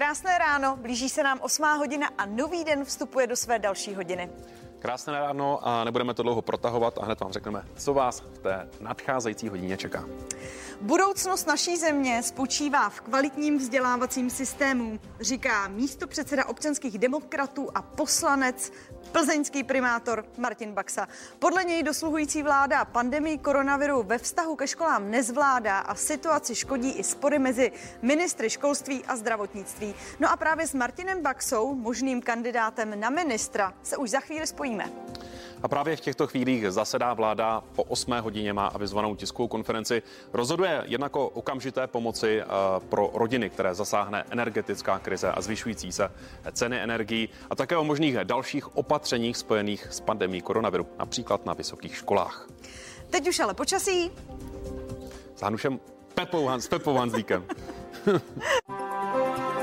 Krásné ráno, blíží se nám 8 hodina a nový den vstupuje do své další hodiny. Krásné ráno a nebudeme to dlouho protahovat a hned vám řekneme, co vás v té nadcházející hodině čeká. Budoucnost naší země spočívá v kvalitním vzdělávacím systému, říká místo předseda občanských demokratů a poslanec plzeňský primátor Martin Baxa. Podle něj dosluhující vláda pandemii koronaviru ve vztahu ke školám nezvládá a situaci škodí i spory mezi ministry školství a zdravotnictví. No a právě s Martinem Baxou, možným kandidátem na ministra, se už za chvíli spojíme. A právě v těchto chvílích zasedá vláda po 8 hodině má avizovanou tiskovou konferenci. Rozhoduje jednak o okamžité pomoci eh, pro rodiny, které zasáhne energetická krize a zvyšující se ceny energií a také o možných dalších opatřeních spojených s pandemí koronaviru, například na vysokých školách. Teď už ale počasí. S Hanušem Pepou, s Pepou Hanzlíkem.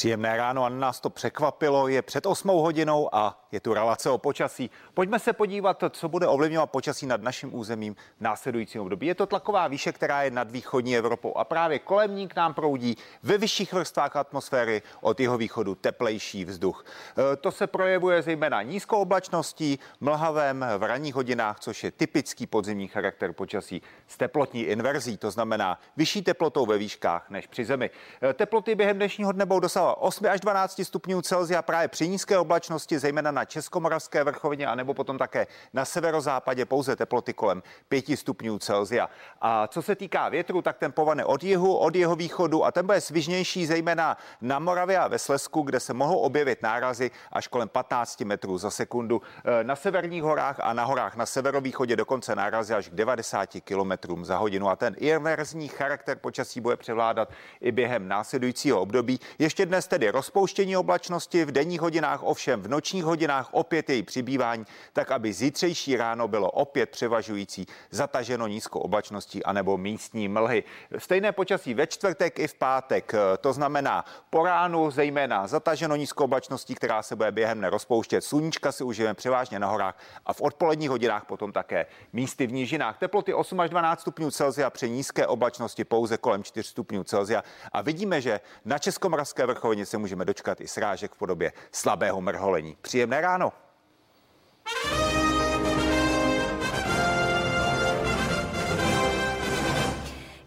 Příjemné ráno a nás to překvapilo. Je před 8 hodinou a je tu relace o počasí. Pojďme se podívat, co bude ovlivňovat počasí nad naším územím v následujícím období. Je to tlaková výše, která je nad východní Evropou a právě kolem ní k nám proudí ve vyšších vrstvách atmosféry od jeho východu teplejší vzduch. E, to se projevuje zejména nízkou oblačností, mlhavém v ranních hodinách, což je typický podzimní charakter počasí s teplotní inverzí, to znamená vyšší teplotou ve výškách než při zemi. E, teploty během dnešního dne budou dosahovat 8 až 12 stupňů Celsia právě při nízké oblačnosti, zejména na Českomoravské vrchovině, anebo potom také na severozápadě pouze teploty kolem 5 stupňů Celsia. A co se týká větru, tak ten povane od jihu, od jeho východu a ten bude svižnější zejména na Moravě a ve Slesku, kde se mohou objevit nárazy až kolem 15 metrů za sekundu. E, na severních horách a na horách na severovýchodě dokonce nárazy až k 90 km za hodinu. A ten inverzní charakter počasí bude převládat i během následujícího období. Ještě dnes tedy rozpouštění oblačnosti v denních hodinách, ovšem v nočních hodinách opět její přibývání, tak aby zítřejší ráno bylo opět převažující zataženo nízkou oblačností anebo místní mlhy. Stejné počasí ve čtvrtek i v pátek, to znamená po ránu zejména zataženo nízkou oblačností, která se bude během nerozpouštět. Sluníčka si užijeme převážně na horách a v odpoledních hodinách potom také místy v nížinách. Teploty 8 až 12 stupňů Celsia při nízké oblačnosti pouze kolem 4 stupňů Celsia. A vidíme, že na Českomoravské vrchovině se můžeme dočkat i srážek v podobě slabého mrholení. Příjemné ráno.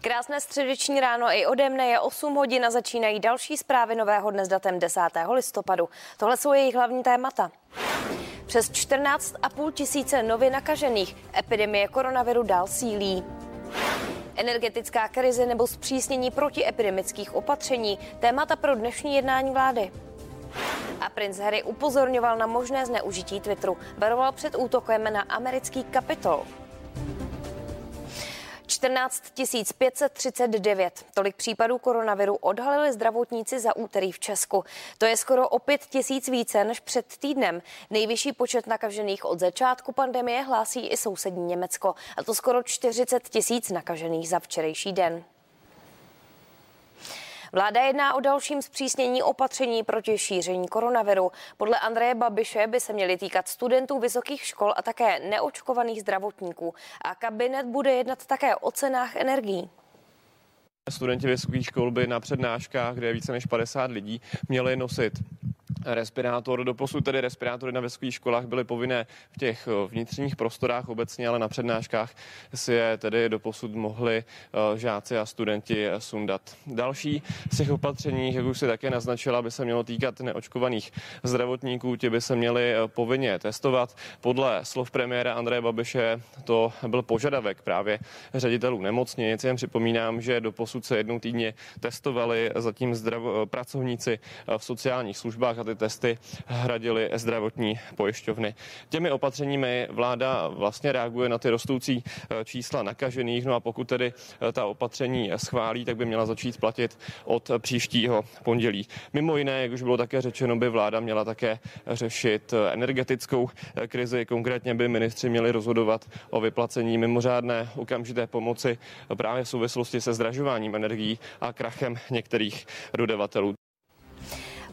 Krásné středeční ráno i ode mne je 8 hodin a začínají další zprávy nového dne s datem 10. listopadu. Tohle jsou jejich hlavní témata. Přes 14,5 tisíce nově nakažených. Epidemie koronaviru dál sílí. Energetická krize nebo zpřísnění protiepidemických opatření, témata pro dnešní jednání vlády. A princ Harry upozorňoval na možné zneužití Twitteru, varoval před útokem na americký kapitol. 14 539. Tolik případů koronaviru odhalili zdravotníci za úterý v Česku. To je skoro o 5 tisíc více než před týdnem. Nejvyšší počet nakažených od začátku pandemie hlásí i sousední Německo. A to skoro 40 tisíc nakažených za včerejší den. Vláda jedná o dalším zpřísnění opatření proti šíření koronaviru. Podle Andreje Babiše by se měly týkat studentů vysokých škol a také neočkovaných zdravotníků. A kabinet bude jednat také o cenách energií. Studenti vysokých škol by na přednáškách, kde je více než 50 lidí, měli nosit respirátor. Doposud tedy respirátory na vysokých školách byly povinné v těch eh, vnitřních prostorách obecně, ale na přednáškách si je tedy doposud mohli eh, žáci a studenti sundat. Další z těch opatření, jak už si také naznačila, by se mělo týkat neočkovaných zdravotníků. Ti by se měli eh, povinně testovat. Podle slov premiéra Andreje Babiše to byl požadavek právě ředitelů nemocnic. Jen připomínám, že doposud se jednou týdně testovali zatím zdrav- pracovníci v sociálních službách a ty testy hradily zdravotní pojišťovny. Těmi opatřeními vláda vlastně reaguje na ty rostoucí eh, čísla nakažených, no a pokud tedy eh, ta opatření schválí, tak by měla začít platit od příštího pondělí. Mimo jiné, jak už bylo také řečeno, by vláda měla také řešit eh, energetickou krizi. Konkrétně by ministři měli rozhodovat o vyplacení mimořádné okamžité pomoci právě v souvislosti se zdražováním energií a krachem některých dodavatelů.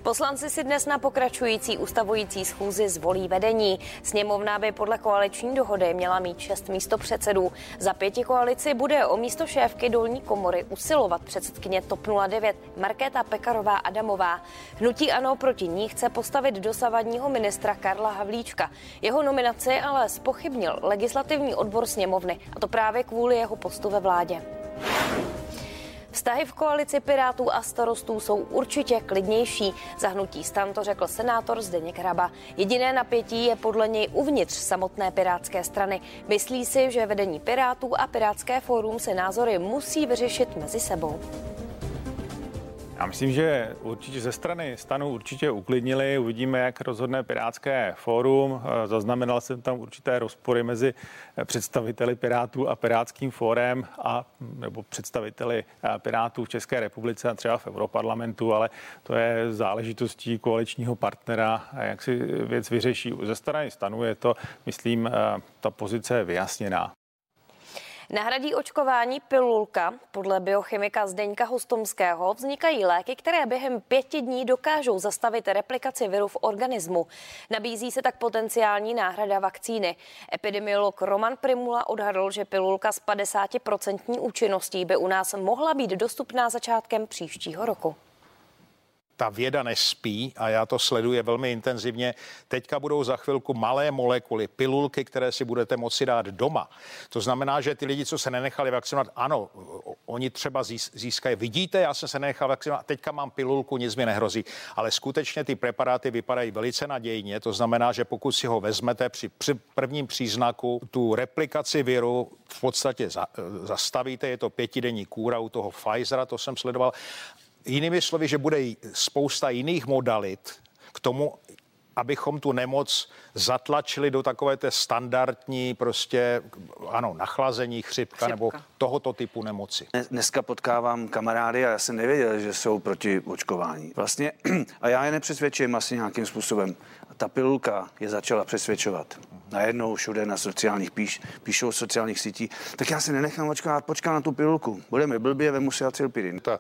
Poslanci si dnes na pokračující ustavující schůzi zvolí vedení. Sněmovna by podle koaliční dohody měla mít šest místo předsedů. Za pěti koalici bude o místo šéfky dolní komory usilovat předsedkyně TOP 09 Markéta Pekarová Adamová. Hnutí ANO proti ní chce postavit dosavadního ministra Karla Havlíčka. Jeho nominaci ale spochybnil legislativní odbor sněmovny, a to právě kvůli jeho postu ve vládě. Vztahy v koalici Pirátů a starostů jsou určitě klidnější. Zahnutí stan to řekl senátor Zdeněk Hraba. Jediné napětí je podle něj uvnitř samotné pirátské strany. Myslí si, že vedení Pirátů a Pirátské fórum se názory musí vyřešit mezi sebou. Já myslím, že určitě ze strany stanu určitě uklidnili. Uvidíme, jak rozhodne Pirátské fórum. Zaznamenal jsem tam určité rozpory mezi představiteli Pirátů a Pirátským fórem a nebo představiteli Pirátů v České republice a třeba v Europarlamentu, ale to je záležitostí koaličního partnera, jak si věc vyřeší. Ze strany stanu je to, myslím, ta pozice vyjasněná. Nahradí očkování pilulka. Podle biochemika Zdeňka Hostomského vznikají léky, které během pěti dní dokážou zastavit replikaci viru v organismu. Nabízí se tak potenciální náhrada vakcíny. Epidemiolog Roman Primula odhadl, že pilulka s 50% účinností by u nás mohla být dostupná začátkem příštího roku ta věda nespí a já to sleduji velmi intenzivně. Teďka budou za chvilku malé molekuly, pilulky, které si budete moci dát doma. To znamená, že ty lidi, co se nenechali vakcinovat, ano, oni třeba získají. Vidíte, já jsem se nenechal vakcinovat, teďka mám pilulku, nic mi nehrozí. Ale skutečně ty preparáty vypadají velice nadějně. To znamená, že pokud si ho vezmete při, při prvním příznaku, tu replikaci viru v podstatě za, zastavíte. Je to pětidenní kůra u toho Pfizera, to jsem sledoval. Jinými slovy, že bude spousta jiných modalit k tomu, abychom tu nemoc zatlačili do takové té standardní prostě, ano, nachlazení, chřipka, chřipka. nebo tohoto typu nemoci. Dneska potkávám kamarády a já jsem nevěděl, že jsou proti očkování. Vlastně, a já je nepřesvědčím asi nějakým způsobem. Ta pilulka je začala přesvědčovat najednou všude na sociálních píš, píšou sociálních sítí, tak já si nenechám očkovat, počkám na tu pilulku. Budeme blbě, vemu si acylpirin. Ta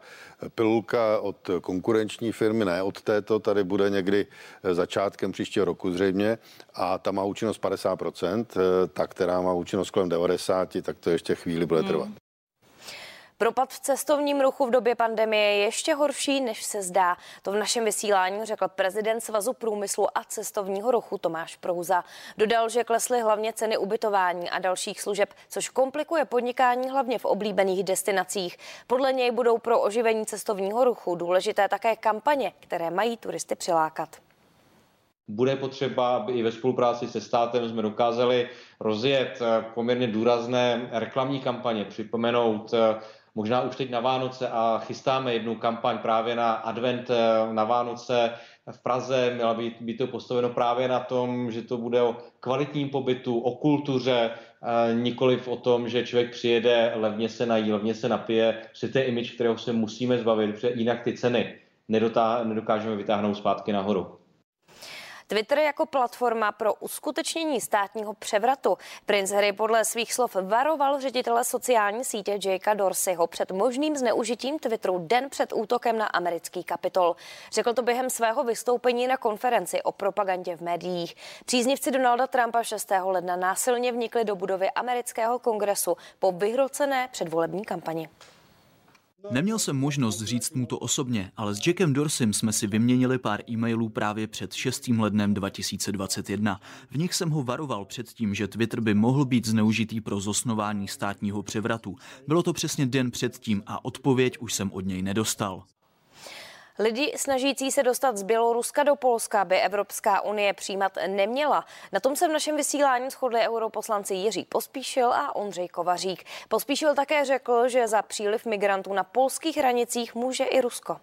pilulka od konkurenční firmy, ne od této, tady bude někdy začátkem příštího roku zřejmě a ta má účinnost 50%, ta, která má účinnost kolem 90, tak to ještě chvíli bude trvat. Hmm. Propad v cestovním ruchu v době pandemie je ještě horší, než se zdá. To v našem vysílání řekl prezident Svazu průmyslu a cestovního ruchu Tomáš Prouza. Dodal, že klesly hlavně ceny ubytování a dalších služeb, což komplikuje podnikání hlavně v oblíbených destinacích. Podle něj budou pro oživení cestovního ruchu důležité také kampaně, které mají turisty přilákat bude potřeba, aby i ve spolupráci se státem jsme dokázali rozjet eh, poměrně důrazné reklamní kampaně, připomenout eh, možná už teď na Vánoce a chystáme jednu kampaň právě na advent eh, na Vánoce v Praze. Měla být, být to postaveno právě na tom, že to bude o kvalitním pobytu, o kultuře, eh, nikoliv o tom, že člověk přijede, levně se nají, levně se napije. To je image, kterého se musíme zbavit, protože jinak ty ceny nedokážeme vytáhnout zpátky nahoru. Twitter jako platforma pro uskutečnění státního převratu. Prince Harry podle svých slov varoval ředitele sociální sítě Jakea Dorseyho před možným zneužitím Twitteru den před útokem na americký kapitol. Řekl to během svého vystoupení na konferenci o propagandě v médiích. Příznivci Donalda Trumpa 6. ledna násilně vnikli do budovy amerického kongresu po vyhrocené předvolební kampani. Neměl jsem možnost říct mu to osobně, ale s Jackem Dorsim jsme si vyměnili pár e-mailů právě před 6. lednem 2021. V nich jsem ho varoval před tím, že Twitter by mohl být zneužitý pro zosnování státního převratu. Bylo to přesně den předtím a odpověď už jsem od něj nedostal. Lidi snažící se dostat z Běloruska do Polska by Evropská unie přijímat neměla. Na tom se v našem vysílání shodli europoslanci Jiří Pospíšil a Ondřej Kovařík. Pospíšil také řekl, že za příliv migrantů na polských hranicích může i Rusko.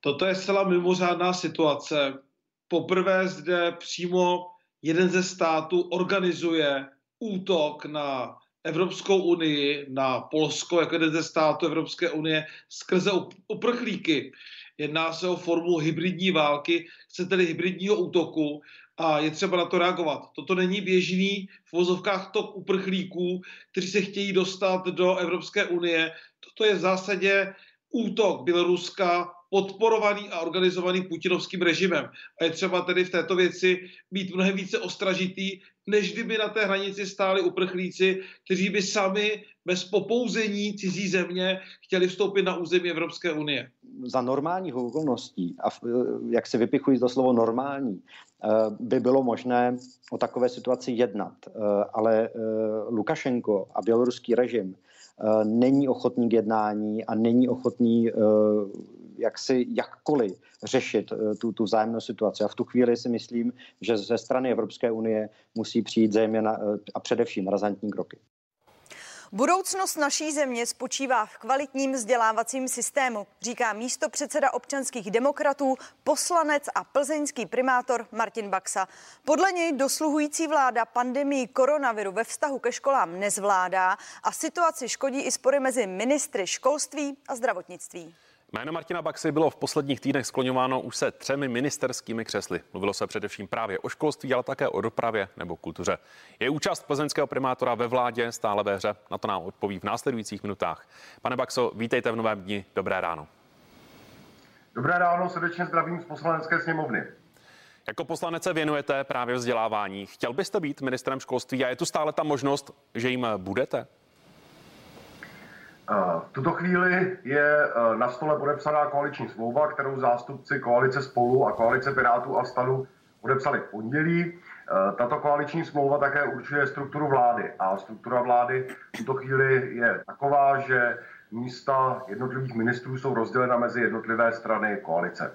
Toto je zcela mimořádná situace. Poprvé zde přímo jeden ze států organizuje útok na Evropskou unii, na Polsko jako jeden ze států Evropské unie skrze uprchlíky. Jedná se o formu hybridní války, chce tedy hybridního útoku a je třeba na to reagovat. Toto není běžný v vozovkách tok uprchlíků, kteří se chtějí dostat do Evropské unie. Toto je v zásadě útok Běloruska podporovaný a organizovaný putinovským režimem. A je třeba tedy v této věci být mnohem více ostražitý, než kdyby na té hranici stáli uprchlíci, kteří by sami bez popouzení cizí země chtěli vstoupit na území Evropské unie. Za normálních okolností, a jak se vypichují to slovo normální, eh, by bylo možné o takové situaci jednat. Eh, ale eh, Lukašenko a běloruský režim není ochotný k jednání a není ochotný jak si jakkoliv řešit tu, tu vzájemnou situaci. A v tu chvíli si myslím, že ze strany Evropské unie musí přijít zejména a především razantní kroky. Budoucnost naší země spočívá v kvalitním vzdělávacím systému, říká místo předseda občanských demokratů, poslanec a plzeňský primátor Martin Baxa. Podle něj dosluhující vláda pandemii koronaviru ve vztahu ke školám nezvládá a situaci škodí i spory mezi ministry školství a zdravotnictví. Jméno Martina Baxy bylo v posledních týdnech skloňováno už se třemi ministerskými křesly. Mluvilo se především právě o školství, ale také o dopravě nebo kultuře. Je účast plzeňského primátora ve vládě stále ve hře? Na to nám odpoví v následujících minutách. Pane Baxo, vítejte v novém dni. Dobré ráno. Dobré ráno, srdečně zdravím z poslanecké sněmovny. Jako poslanec se věnujete právě vzdělávání. Chtěl byste být ministrem školství a je tu stále ta možnost, že jim budete? V tuto chvíli je eh, na stole podepsaná koaliční smlouva, kterou zástupci koalice Spolu a koalice Pirátů a Stanu podepsali v pondělí. Eh, tato koaliční smlouva také určuje strukturu vlády a struktura vlády v tuto chvíli je taková, že místa jednotlivých ministrů jsou rozdělena mezi jednotlivé strany koalice.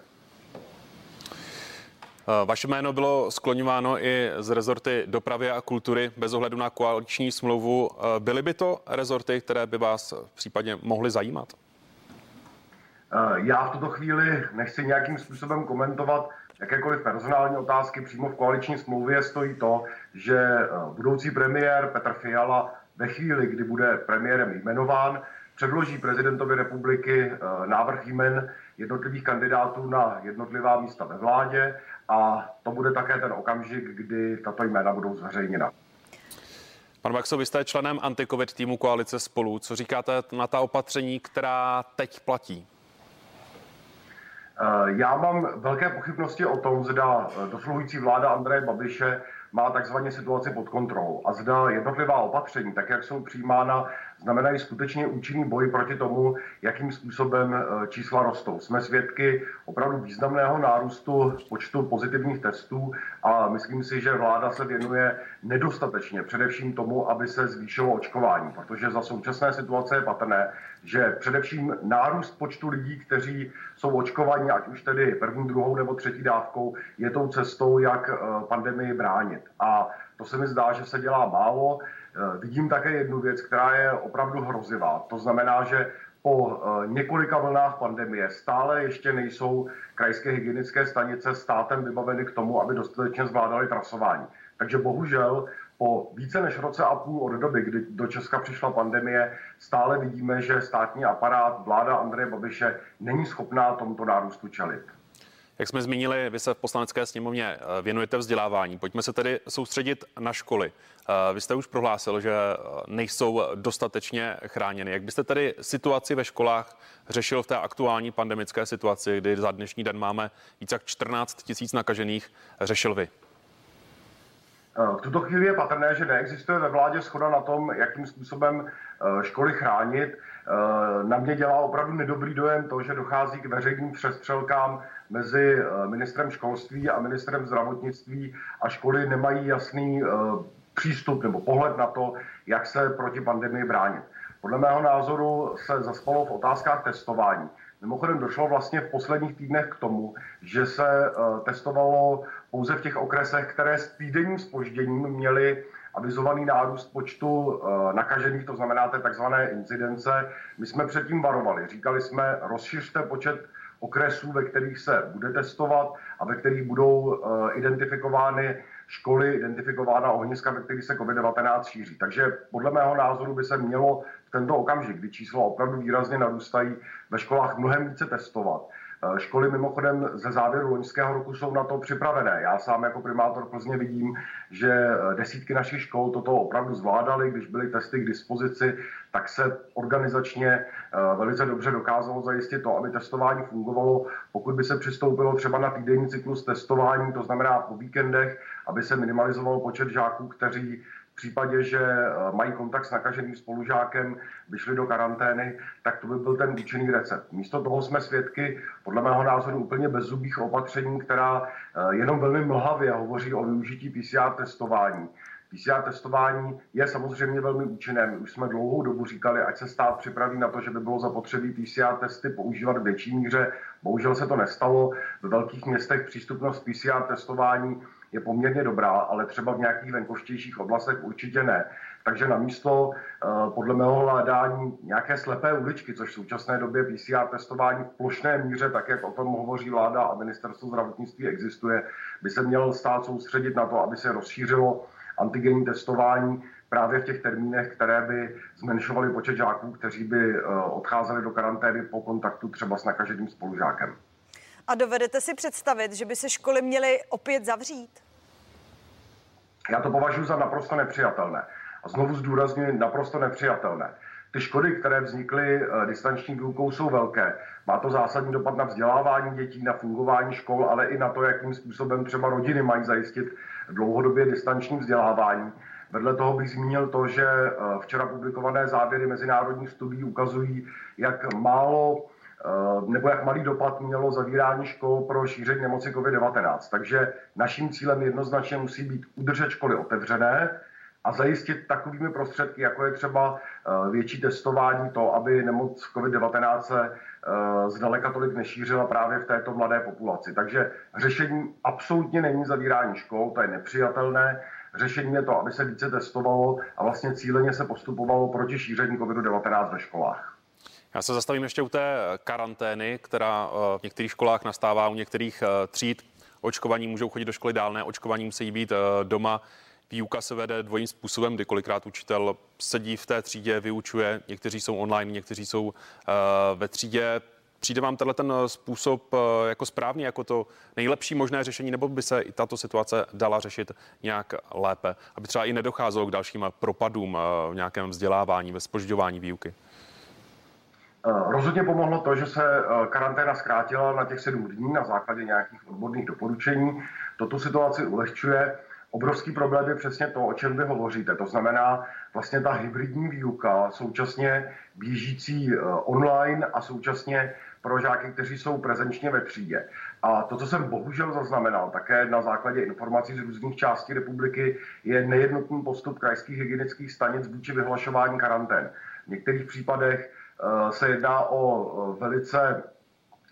Eh, vaše jméno bylo skloňováno i z rezorty dopravy a kultury bez ohledu na koaliční smlouvu. Eh, byly by to rezorty, které by vás případně mohly zajímat? Eh, já v tuto chvíli nechci nějakým způsobem komentovat jakékoliv personální otázky. Přímo v koaliční smlouvě stojí to, že budoucí premiér Petr Fiala ve chvíli, kdy bude premiérem jmenován, předloží prezidentovi republiky návrh jmen jednotlivých kandidátů na jednotlivá místa ve vládě a to bude také ten okamžik, kdy tato jména budou zveřejněna. Pan Baxo, vy jste členem antikovid týmu koalice spolu. Co říkáte na ta opatření, která teď platí? Eh, já mám velké pochybnosti o tom, zda dosluhující vláda Andreje Babiše má takzvaně situaci pod kontrolou a zda jednotlivá opatření, tak jak jsou přijímána, znamenají skutečně účinný boj proti tomu, jakým způsobem e, čísla rostou. Jsme svědky opravdu významného nárůstu počtu pozitivních testů a myslím si, že vláda se věnuje nedostatečně především tomu, aby se zvýšilo očkování, protože za současné situace je patrné, že především nárůst počtu lidí, kteří jsou očkovaní, ať už tedy první, druhou nebo třetí dávkou, je tou cestou, jak e, pandemii bránit. A to se mi zdá, že se dělá málo. Eh, vidím také jednu věc, která je opravdu hrozivá. To znamená, že po eh, několika vlnách pandemie stále ještě nejsou krajské hygienické stanice státem vybaveny k tomu, aby dostatečně zvládali trasování. Takže bohužel po více než roce a půl od doby, kdy do Česka přišla pandemie, stále vidíme, že státní aparát, vláda Andreje Babiše není schopná tomuto nárůstu čelit. Jak jsme zmínili, vy se v poslanecké sněmovně eh, věnujete vzdělávání. Pojďme se tedy soustředit na školy. Eh, vy jste už prohlásil, že eh, nejsou dostatečně chráněny. Jak byste tedy situaci ve školách řešil v té aktuální pandemické situaci, kdy za dnešní den máme více jak 14 tisíc nakažených, řešil vy? V tuto chvíli je patrné, že neexistuje ve vládě schoda na tom, jakým způsobem školy chránit. Na mě dělá opravdu nedobrý dojem to, že dochází k veřejným přestřelkám mezi eh, ministrem školství a ministrem zdravotnictví a školy nemají jasný eh, přístup nebo pohled na to, jak se proti pandemii bránit. Podle mého názoru se zaspalo v otázkách testování. Mimochodem došlo vlastně v posledních týdnech k tomu, že se eh, testovalo pouze v těch okresech, které s týdenním spožděním měly avizovaný nárůst počtu nakažených, to znamená té takzvané incidence. My jsme předtím varovali. Říkali jsme, rozšiřte počet okresů, ve kterých se bude testovat a ve kterých budou eh, identifikovány školy, identifikována ohniska, ve kterých se COVID-19 šíří. Takže podle mého názoru by se mělo v tento okamžik, kdy čísla opravdu výrazně narůstají, ve školách mnohem více testovat školy mimochodem ze závěru loňského roku jsou na to připravené. Já sám jako primátor Plzně vidím, že eh, desítky našich škol toto opravdu zvládaly, když byly testy k dispozici, tak se organizačně eh, velice dobře dokázalo zajistit to, aby testování fungovalo. Pokud by se přistoupilo třeba na týdenní cyklus testování, to znamená po víkendech, aby se minimalizoval počet žáků, kteří v případě, že eh, mají kontakt s nakaženým spolužákem, vyšli do karantény, tak to by byl ten účinný recept. Místo toho jsme svědky, podle mého názoru, úplně bezzubých opatření, která eh, jenom velmi mlhavě hovoří o využití PCR testování. PCR testování je samozřejmě velmi účinné. My už jsme dlouhou dobu říkali, ať se stát připraví na to, že by bylo zapotřebí PCR testy používat v větší míře. Bohužel se to nestalo. Ve velkých městech přístupnost PCR testování je poměrně dobrá, ale třeba v nějakých venkovštějších oblastech určitě ne. Takže na místo eh, podle mého hledání nějaké slepé uličky, což v současné době PCR testování v plošné míře, tak jak o tom hovoří vláda a ministerstvo zdravotnictví existuje, by se měl stát soustředit na to, aby se rozšířilo antigenní testování právě v těch termínech, které by zmenšovaly počet žáků, kteří by eh, odcházeli do karantény po kontaktu třeba s nakaženým spolužákem. A dovedete si představit, že by se školy měly opět zavřít? Já to považuji za naprosto nepřijatelné. A znovu zdůrazňuji, naprosto nepřijatelné. Ty škody, které vznikly eh, distanční výukou, jsou velké. Má to zásadní dopad na vzdělávání dětí, na fungování škol, ale i na to, jakým způsobem třeba rodiny mají zajistit dlouhodobě distanční vzdělávání. Vedle toho bych zmínil to, že eh, včera publikované závěry mezinárodních studií ukazují, jak málo nebo jak malý dopad mělo zavírání škol pro šíření nemoci COVID-19. Takže naším cílem jednoznačně musí být udržet školy otevřené a zajistit takovými prostředky, jako je třeba eh, větší testování, to, aby nemoc COVID-19 se eh, zdaleka tolik nešířila právě v této mladé populaci. Takže řešení absolutně není zavírání škol, to je nepřijatelné. Řešení je to, aby se více testovalo a vlastně cíleně se postupovalo proti šíření COVID-19 ve školách. Já se zastavím ještě u té karantény, která eh, v některých školách nastává, u některých eh, tříd. Očkovaní můžou chodit do školy dál, ne, očkovaní musí být eh, doma. Výuka se vede dvojím způsobem, kdy kolikrát učitel sedí v té třídě, vyučuje, někteří jsou online, někteří jsou ve třídě. Přijde vám tenhle ten způsob jako správný, jako to nejlepší možné řešení, nebo by se i tato situace dala řešit nějak lépe, aby třeba i nedocházelo k dalším propadům v nějakém vzdělávání, ve spožďování výuky? Eh, rozhodně pomohlo to, že se eh, karanténa zkrátila na těch sedm dní na základě nějakých odborných doporučení. Toto situaci ulehčuje. Obrovský problém je přesně to, o čem vy hovoříte. To znamená vlastně ta hybridní výuka, současně běžící eh, online a současně pro žáky, kteří jsou prezenčně ve třídě. A to, co jsem bohužel zaznamenal, také na základě informací z různých částí republiky, je nejednotný postup krajských hygienických stanic vůči vyhlašování karantén. V některých případech se jedná o velice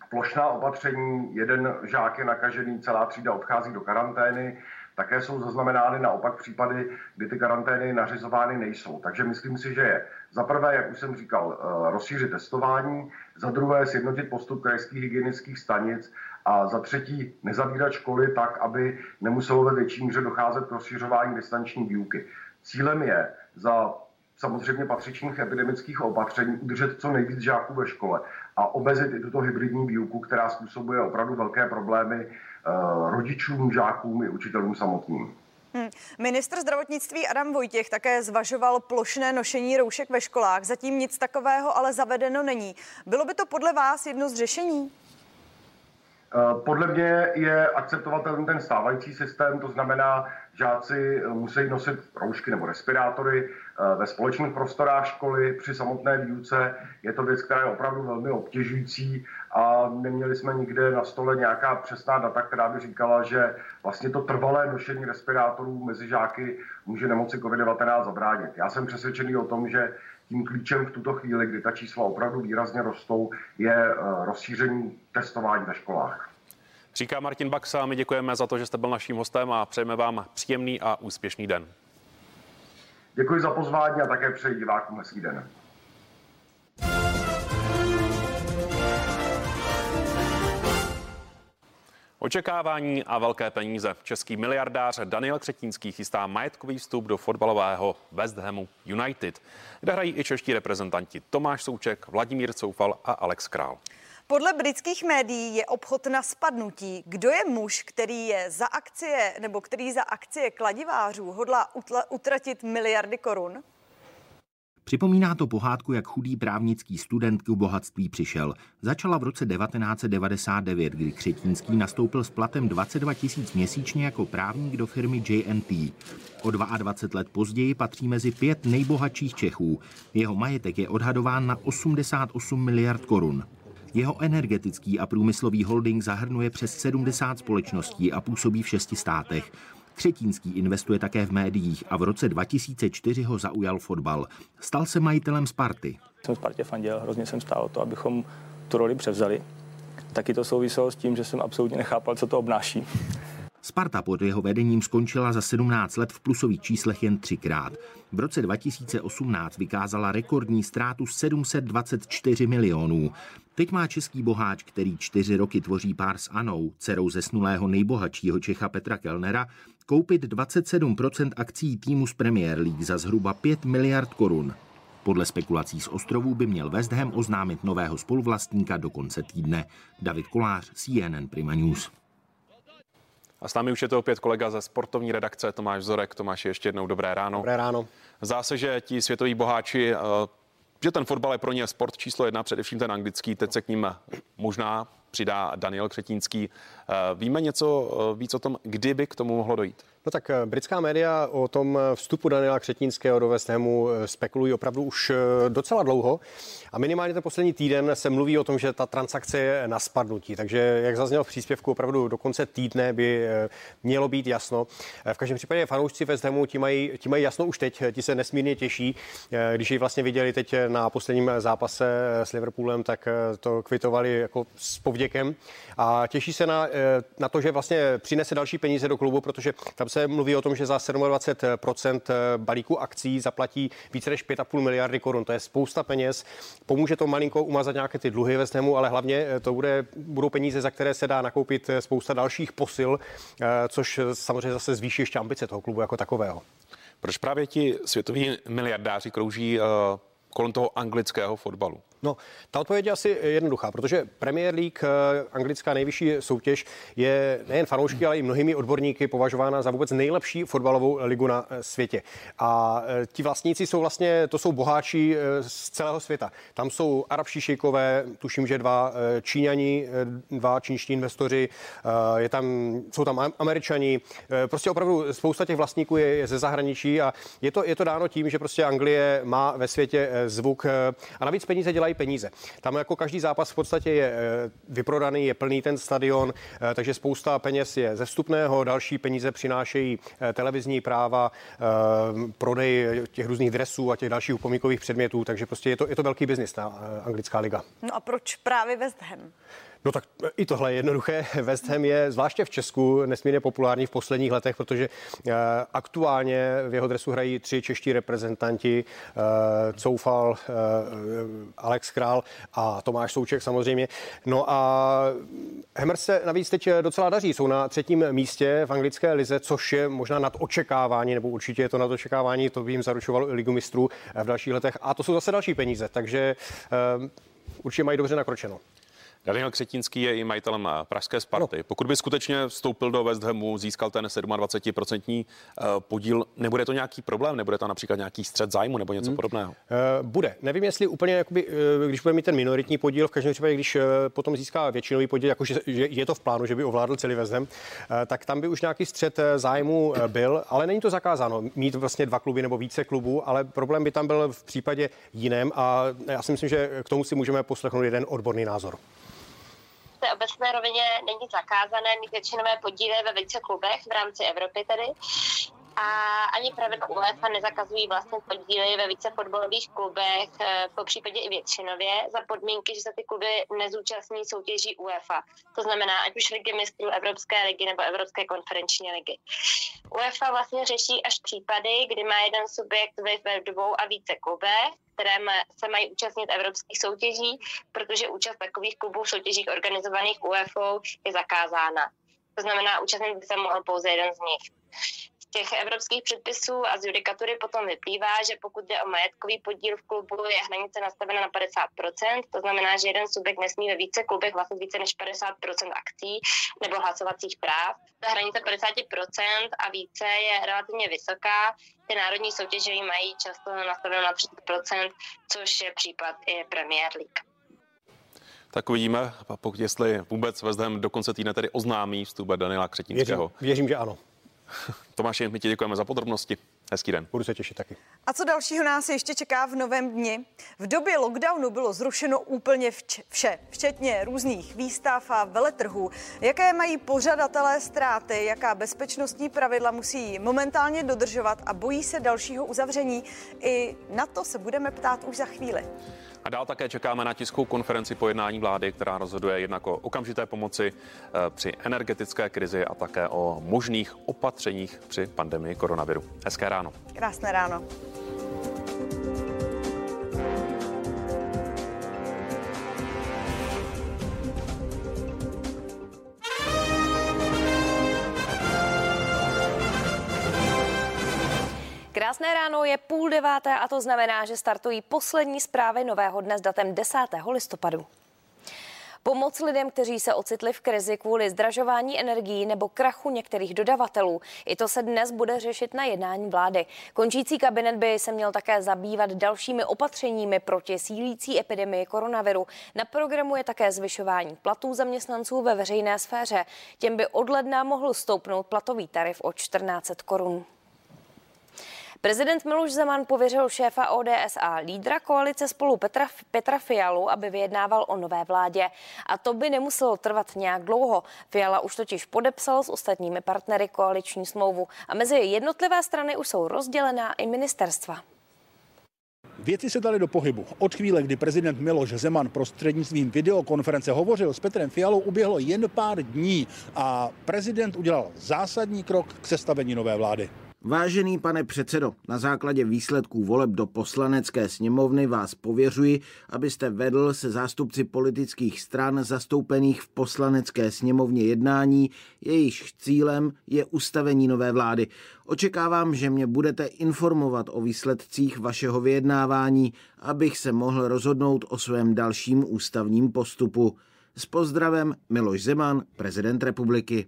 plošná opatření. Jeden žák je nakažený, celá třída odchází do karantény. Také jsou zaznamenány naopak případy, kdy ty karantény nařizovány nejsou. Takže myslím si, že je za prvé, jak už jsem říkal, eh, rozšířit testování, za druhé sjednotit postup krajských hygienických stanic a za třetí nezavírat školy tak, aby nemuselo ve větší míře docházet k rozšiřování distanční výuky. Cílem je za samozřejmě patřičných epidemických opatření udržet co nejvíc žáků ve škole a omezit i tuto hybridní výuku, která způsobuje opravdu velké problémy eh, rodičům, žákům i učitelům samotným. Hmm. Ministr zdravotnictví Adam Vojtěch také zvažoval plošné nošení roušek ve školách. Zatím nic takového ale zavedeno není. Bylo by to podle vás jedno z řešení? Eh, podle mě je akceptovatelný ten stávající systém, to znamená, žáci eh, musí nosit roušky nebo respirátory eh, ve společných prostorách školy při samotné výuce. Je to věc, která je opravdu velmi obtěžující a neměli jsme nikde na stole nějaká přesná data, která by říkala, že vlastně to trvalé nošení respirátorů mezi žáky může nemoci COVID-19 zabránit. Já jsem přesvědčený o tom, že tím klíčem v tuto chvíli, kdy ta čísla opravdu výrazně rostou, je eh, rozšíření testování ve školách. Říká Martin Baxa, my děkujeme za to, že jste byl naším hostem a přejeme vám příjemný a úspěšný den. Děkuji za pozvání a také přeji divákům hezký den. Očekávání a velké peníze. Český miliardář Daniel Křetínský chystá majetkový vstup do fotbalového West Hamu United, kde hrají i čeští reprezentanti Tomáš Souček, Vladimír Coufal a Alex Král. Podle britských médií je obchod na spadnutí. Kdo je muž, který je za akcie nebo který za akcie kladivářů hodlá utratit miliardy korun? Připomíná to pohádku, jak chudý právnický student k bohatství přišel. Začala v roce 1999, kdy Křetínský nastoupil s platem 22 tisíc měsíčně jako právník do firmy JNT. O 22 let později patří mezi pět nejbohatších Čechů. Jeho majetek je odhadován na 88 miliard korun. Jeho energetický a průmyslový holding zahrnuje přes 70 společností a působí v šesti státech. Třetínský investuje také v médiích a v roce 2004 ho zaujal fotbal. Stal se majitelem Sparty. Jsem Spartě fandil, hrozně jsem stál o to, abychom tu roli převzali. Taky to souviselo s tím, že jsem absolutně nechápal, co to obnáší. Sparta pod jeho vedením skončila za 17 let v plusových číslech jen třikrát. V roce 2018 vykázala rekordní ztrátu 724 milionů. Teď má český boháč, který čtyři roky tvoří pár s Anou, dcerou zesnulého nejbohatšího Čecha Petra Kellnera, koupit 27% akcí týmu z Premier League za zhruba 5 miliard korun. Podle spekulací z ostrovů by měl West Ham oznámit nového spoluvlastníka do konce týdne. David Kolář, CNN Prima News. A s námi už je to opět kolega ze sportovní redakce Tomáš Zorek. Tomáš, ještě jednou dobré ráno. Dobré ráno. Zdá se, že ti světoví boháči, eh, že ten fotbal je pro ně sport číslo jedna, především ten anglický, teď se k ním možná přidá Daniel Křetínský. Eh, víme něco eh, víc o tom, kdyby k tomu mohlo dojít? No tak eh, britská média o tom vstupu Daniela Křetínského do West Hamu spekulují opravdu už docela dlouho a minimálně ten poslední týden se mluví o tom, že ta transakce je na spadnutí. Takže, jak zaznělo v příspěvku, opravdu do konce týdne by mělo být jasno. V každém případě fanoušci West Hamu ti mají, ti mají jasno už teď, ti se nesmírně těší. Když ji vlastně viděli teď na posledním zápase s Liverpoolem, tak to kvitovali jako s povděkem a těší se na, na to, že vlastně přinese další peníze do klubu, protože tam se mluví o tom, že za 27% balíku akcí zaplatí více než 5,5 miliardy korun. To je spousta peněz. Pomůže to malinko umazat nějaké ty dluhy ve Snemu, ale hlavně to bude, budou peníze, za které se dá nakoupit spousta dalších posil, což samozřejmě zase zvýší ještě ambice toho klubu jako takového. Proč právě ti světoví miliardáři krouží kolem toho anglického fotbalu? No, ta odpověď je asi jednoduchá, protože Premier League, eh, anglická nejvyšší soutěž, je nejen fanoušky, ale i mnohými odborníky považována za vůbec nejlepší fotbalovou ligu na eh, světě. A eh, ti vlastníci jsou vlastně, to jsou boháči z celého světa. Tam jsou arabští šejkové, tuším, že dva Číňani, dva čínští investoři, je tam, jsou tam američani. Prostě opravdu spousta těch vlastníků je, je ze zahraničí a je to, je to dáno tím, že prostě Anglie má ve světě zvuk a navíc peníze dělají peníze. Tam jako každý zápas v podstatě je eh, vyprodaný, je plný ten stadion, eh, takže spousta peněz je ze vstupného, další peníze přinášejí eh, televizní práva, prodej těch různých dresů a těch dalších upomínkových předmětů, takže prostě je to, je to velký biznis ta anglická liga. No a proč právě West Ham? No tak i tohle je jednoduché. West Ham je zvláště v Česku nesmírně populární v posledních letech, protože uh, aktuálně v jeho dresu hrají tři čeští reprezentanti, uh, Coufal, uh, Alex Král a Tomáš Souček samozřejmě. No a Hammer se navíc teď docela daří. Jsou na třetím místě v anglické lize, což je možná nad očekávání, nebo určitě je to nad očekávání, to by jim zaručovalo i ligu mistrů v dalších letech. A to jsou zase další peníze, takže určitě mají dobře nakročeno. Daniel Křetínský je i majitelem eh, Pražské Sparty. No. Pokud by skutečně vstoupil do West Hamu, získal ten 27% eh, podíl, nebude to nějaký problém? Nebude to například nějaký střed zájmu nebo něco hmm. podobného? Uh, bude. Nevím, jestli úplně, jakoby, když bude mít ten minoritní podíl, v každém případě, když potom získá většinový podíl, jakože že je to v plánu, že by ovládl celý West Ham, tak tam by už nějaký střed zájmu byl, ale není to zakázáno mít vlastně dva kluby nebo více klubů, ale problém by tam byl v případě jiném a já si myslím, že k tomu si můžeme poslechnout jeden odborný názor té obecné rovině není zakázané mít většinové podíly ve více klubech v rámci Evropy tedy. A ani pravidla UEFA nezakazují vlastně podíly ve více fotbalových klubech, eh, po případě i většinově, za podmínky, že se ty kluby nezúčastní soutěží UEFA. To znamená, ať už ligy mistrů Evropské ligy nebo Evropské konferenční ligy. UEFA vlastně řeší až případy, kdy má jeden subjekt ve dvou a více klubech, které se mají účastnit evropských soutěží, protože účast takových klubů v soutěžích organizovaných UEFA je zakázána. To znamená, účastnit by se mohl pouze jeden z nich těch evropských předpisů a z judikatury potom vyplývá, že pokud jde o majetkový podíl v klubu, je hranice nastavena na 50%, to znamená, že jeden subjekt nesmí ve více klubech vlastnit více než 50% akcí nebo hlasovacích práv. Ta hranice 50% a více je relativně vysoká. Ty národní soutěže mají často nastaveno na 30%, což je případ i Premier League. Tak uvidíme, pokud jestli vůbec West do konce týdne tedy oznámí vstup Daniela Křetínského. Věřím, věřím, že ano. Tomáši, my ti děkujeme za podrobnosti. Hezký den. Budu se těšit taky. A co dalšího nás ještě čeká v novém dni? V době lockdownu bylo zrušeno úplně vše, včetně různých výstav a veletrhů. Jaké mají pořadatelé ztráty, jaká bezpečnostní pravidla musí momentálně dodržovat a bojí se dalšího uzavření? I na to se budeme ptát už za chvíli. A dál také čekáme na tiskovou konferenci po jednání vlády, která rozhoduje jednak o okamžité pomoci eh, při energetické krizi a také o možných opatřeních při pandemii koronaviru. Hezké ráno. Krásné ráno. Krásné ráno je půl deváté a to znamená, že startují poslední zprávy nového dne s datem 10. listopadu. Pomoc lidem, kteří se ocitli v krizi kvůli zdražování energií nebo krachu některých dodavatelů. I to se dnes bude řešit na jednání vlády. Končící kabinet by se měl také zabývat dalšími opatřeními proti sílící epidemii koronaviru. Na programu je také zvyšování platů zaměstnanců ve veřejné sféře. Těm by od ledna mohl stoupnout platový tarif o 1400 korun. Prezident Miloš Zeman pověřil šéfa ODS a lídra koalice spolu Petra, Petra Fialu, aby vyjednával o nové vládě. A to by nemuselo trvat nějak dlouho. Fiala už totiž podepsal s ostatními partnery koaliční smlouvu a mezi jednotlivé strany už jsou rozdělená i ministerstva. Věci se daly do pohybu. Od chvíle, kdy prezident Miloš Zeman prostřednictvím videokonference hovořil s Petrem Fialou, uběhlo jen pár dní a prezident udělal zásadní krok k sestavení nové vlády. Vážený pane předsedo, na základě výsledků voleb do poslanecké sněmovny vás pověřuji, abyste vedl se zástupci politických stran zastoupených v poslanecké sněmovně jednání, jejíž cílem je ustavení nové vlády. Očekávám, že mě budete informovat o výsledcích vašeho vyjednávání, abych se mohl rozhodnout o svém dalším ústavním postupu. S pozdravem Miloš Zeman, prezident republiky.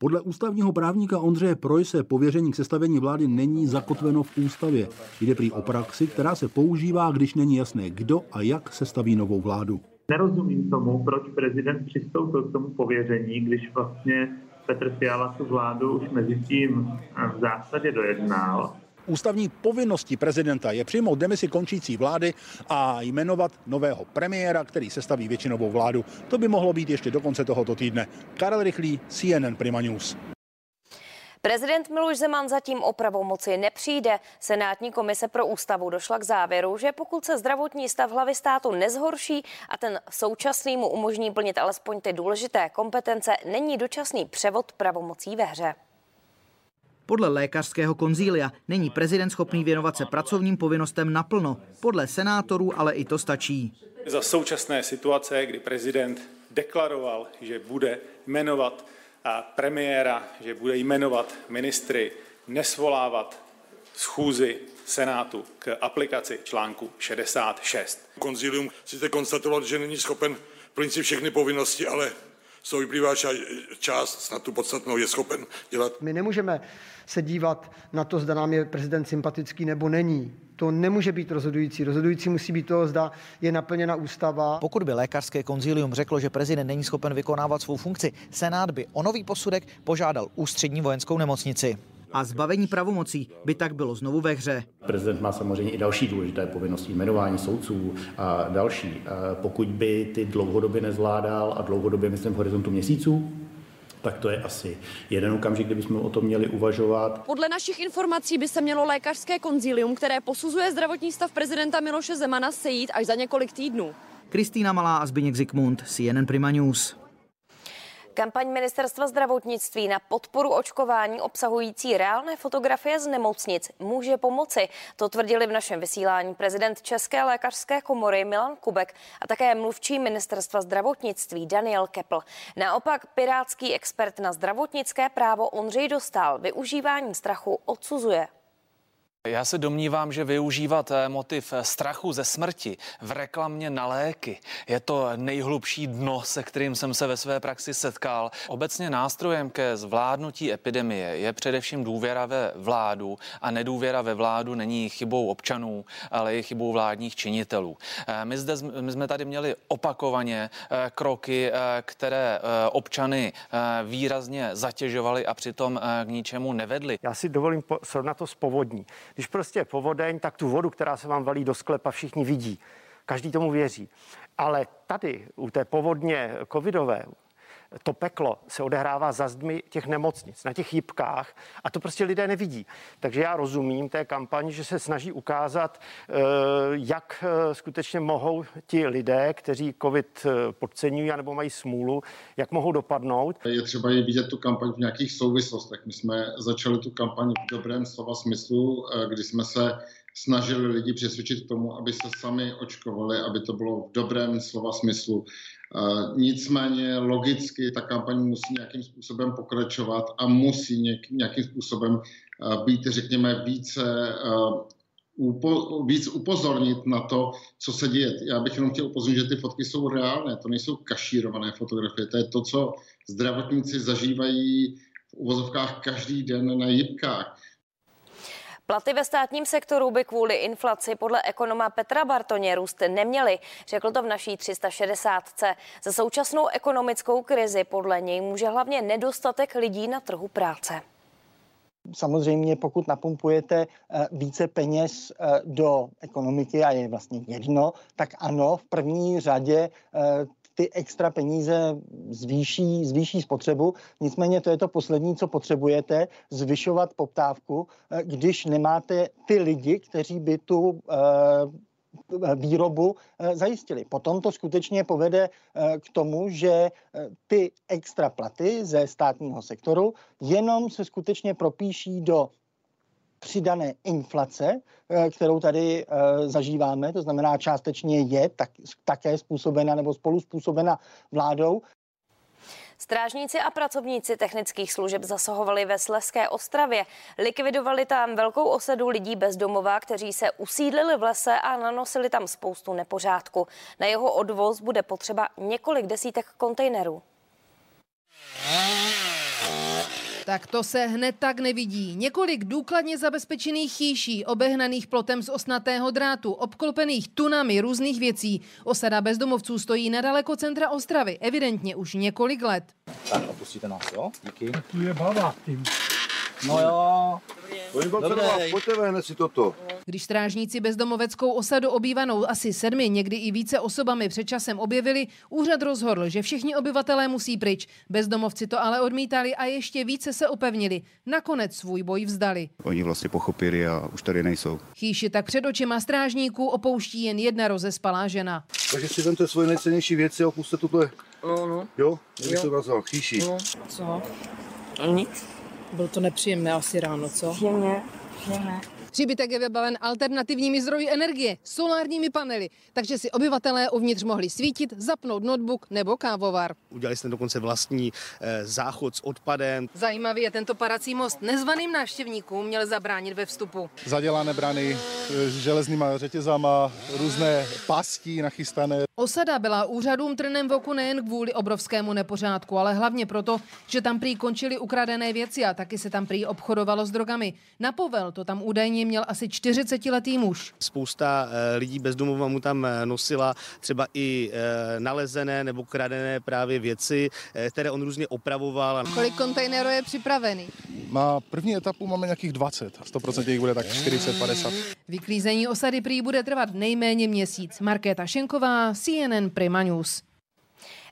Podle ústavního právníka Ondřeje Projse pověření k sestavení vlády není zakotveno v ústavě. Jde prý o praxi, která se používá, když není jasné, kdo a jak sestaví novou vládu. Nerozumím tomu, proč prezident přistoupil k tomu pověření, když vlastně Petr Fiala tu vládu už mezi tím v zásadě dojednal Ústavní povinností prezidenta je přijmout demisi končící vlády a jmenovat nového premiéra, který sestaví většinovou vládu. To by mohlo být ještě do konce tohoto týdne. Karel Rychlý, CNN Prima News. Prezident Miloš Zeman zatím o pravomoci nepřijde. Senátní komise pro ústavu došla k závěru, že pokud se zdravotní stav hlavy státu nezhorší a ten současný mu umožní plnit alespoň ty důležité kompetence, není dočasný převod pravomocí ve hře. Podle lékařského konzília není prezident schopný věnovat se pracovním povinnostem naplno. Podle senátorů ale i to stačí. Za současné situace, kdy prezident deklaroval, že bude jmenovat premiéra, že bude jmenovat ministry, nesvolávat schůzy Senátu k aplikaci článku 66. Konzílium sice konstatoval, že není schopen plnit si všechny povinnosti, ale toho vyplývá část, snad tu podstatnou je schopen dělat. My nemůžeme se dívat na to, zda nám je prezident sympatický nebo není. To nemůže být rozhodující. Rozhodující musí být to, zda je naplněna ústava. Pokud by lékařské konzílium řeklo, že prezident není schopen vykonávat svou funkci, Senát by o nový posudek požádal ústřední vojenskou nemocnici. A zbavení pravomocí by tak bylo znovu ve hře. Prezident má samozřejmě i další důležité povinnosti, jmenování soudců a další. Pokud by ty dlouhodobě nezvládal a dlouhodobě, myslím, v horizontu měsíců, tak to je asi jeden okamžik, kdy bychom o tom měli uvažovat. Podle našich informací by se mělo lékařské konzílium, které posuzuje zdravotní stav prezidenta Miloše Zemana, sejít až za několik týdnů. Kristýna Malá a Zbigněk Zikmund, CNN Prima News. Kampaň ministerstva zdravotnictví na podporu očkování obsahující reálné fotografie z nemocnic může pomoci. To tvrdili v našem vysílání prezident České lékařské komory Milan Kubek a také mluvčí ministerstva zdravotnictví Daniel Kepl. Naopak pirátský expert na zdravotnické právo Ondřej Dostal využívání strachu odsuzuje. Já se domnívám, že využívat eh, motiv eh, strachu ze smrti v reklamě na léky je to nejhlubší dno, se kterým jsem se ve své praxi setkal. Obecně nástrojem ke zvládnutí epidemie je především důvěra ve vládu a nedůvěra ve vládu není chybou občanů, ale je chybou vládních činitelů. Eh, my, zde, my jsme tady měli opakovaně kroky, které občany výrazně zatěžovaly a přitom k ničemu nevedly. Já si dovolím srovnat to s povodní. Když prostě je povodeň, tak tu vodu, která se vám valí do sklepa, všichni vidí. Každý tomu věří. Ale tady u té povodně covidové, to peklo se odehrává za zdmi těch nemocnic, na těch jibkách a to prostě lidé nevidí. Takže já rozumím té kampani, že se snaží ukázat, eh, jak eh, skutečně mohou ti lidé, kteří covid eh, podceňují nebo mají smůlu, jak mohou dopadnout. Je třeba i vidět tu kampaň v nějakých souvislostech. My jsme začali tu kampaň v dobrém slova smyslu, kdy jsme se snažili lidi přesvědčit k tomu, aby se sami očkovali, aby to bylo v dobrém slova smyslu. Nicméně logicky ta kampaň musí nějakým způsobem pokračovat a musí nějakým způsobem být, řekněme, více upo, víc upozornit na to, co se děje. Já bych jenom chtěl upozornit, že ty fotky jsou reálné, to nejsou kašírované fotografie, to je to, co zdravotníci zažívají v uvozovkách každý den na jibkách. Platy ve státním sektoru by kvůli inflaci podle ekonoma Petra Bartoně růst neměly, řekl to v naší 360. Za současnou ekonomickou krizi podle něj může hlavně nedostatek lidí na trhu práce. Samozřejmě, pokud napumpujete eh, více peněz eh, do ekonomiky a je vlastně jedno, tak ano, v první řadě eh, ty extra peníze zvýší, zvýší spotřebu. Nicméně to je to poslední, co potřebujete, zvyšovat poptávku, eh, když nemáte ty lidi, kteří by tu eh, výrobu eh, zajistili. Potom to skutečně povede k tomu, že ty extra platy ze státního sektoru jenom se skutečně propíší do přidané inflace, eh, kterou tady eh, zažíváme, to znamená částečně je tak, také způsobena nebo spolu způsobena vládou. Strážníci a pracovníci technických služeb zasahovali ve Sleské ostravě. Likvidovali tam velkou osadu lidí bezdomová, kteří se usídlili v lese a nanosili tam spoustu nepořádku. Na jeho odvoz bude potřeba několik desítek kontejnerů. Tak to se hned tak nevidí. Několik důkladně zabezpečených chýší, obehnaných plotem z osnatého drátu, obklopených tunami různých věcí. Osada bezdomovců stojí nedaleko centra Ostravy, evidentně už několik let. Tak opustíte nás, jo? Díky. Tu je baba, tím. No jo. Dobrý. Pojďte si toto. Když strážníci bezdomoveckou osadu obývanou asi sedmi, někdy i více osobami před časem objevili, úřad rozhodl, že všichni obyvatelé musí pryč. Bezdomovci to ale odmítali a ještě více se opevnili. Nakonec svůj boj vzdali. Oni vlastně pochopili a už tady nejsou. Chýši tak před očima strážníků opouští jen jedna rozespalá žena. Takže si vemte svoje nejcennější věci a opuste tuto. No, no. Jo? Jak se nazval? Chýši. No. Co? Nic. Bylo to nepříjemné asi ráno, co? Příjemně, příjemné. Příbytek je vybaven alternativními zdroji energie, solárními panely, takže si obyvatelé uvnitř mohli svítit, zapnout notebook nebo kávovar. Udělali jsme dokonce vlastní e, záchod s odpadem. Zajímavý je tento parací most. Nezvaným návštěvníkům měl zabránit ve vstupu. Zadělané brany s železnýma řetězama, různé pastí nachystané. Osada byla úřadům trnem v oku nejen kvůli obrovskému nepořádku, ale hlavně proto, že tam prý končily ukradené věci a taky se tam prý obchodovalo s drogami. Na povel to tam údajně měl asi 40-letý muž. Spousta eh, lidí bez domova mu tam eh, nosila třeba i eh, nalezené nebo kradené právě věci, které on různě opravoval. Kolik kontejnerů je připravený? Na první etapu máme nějakých 20, 100% jich bude tak 40-50. Vyklízení osady prý bude trvat nejméně měsíc. Markéta Šenková, CNN Prima News.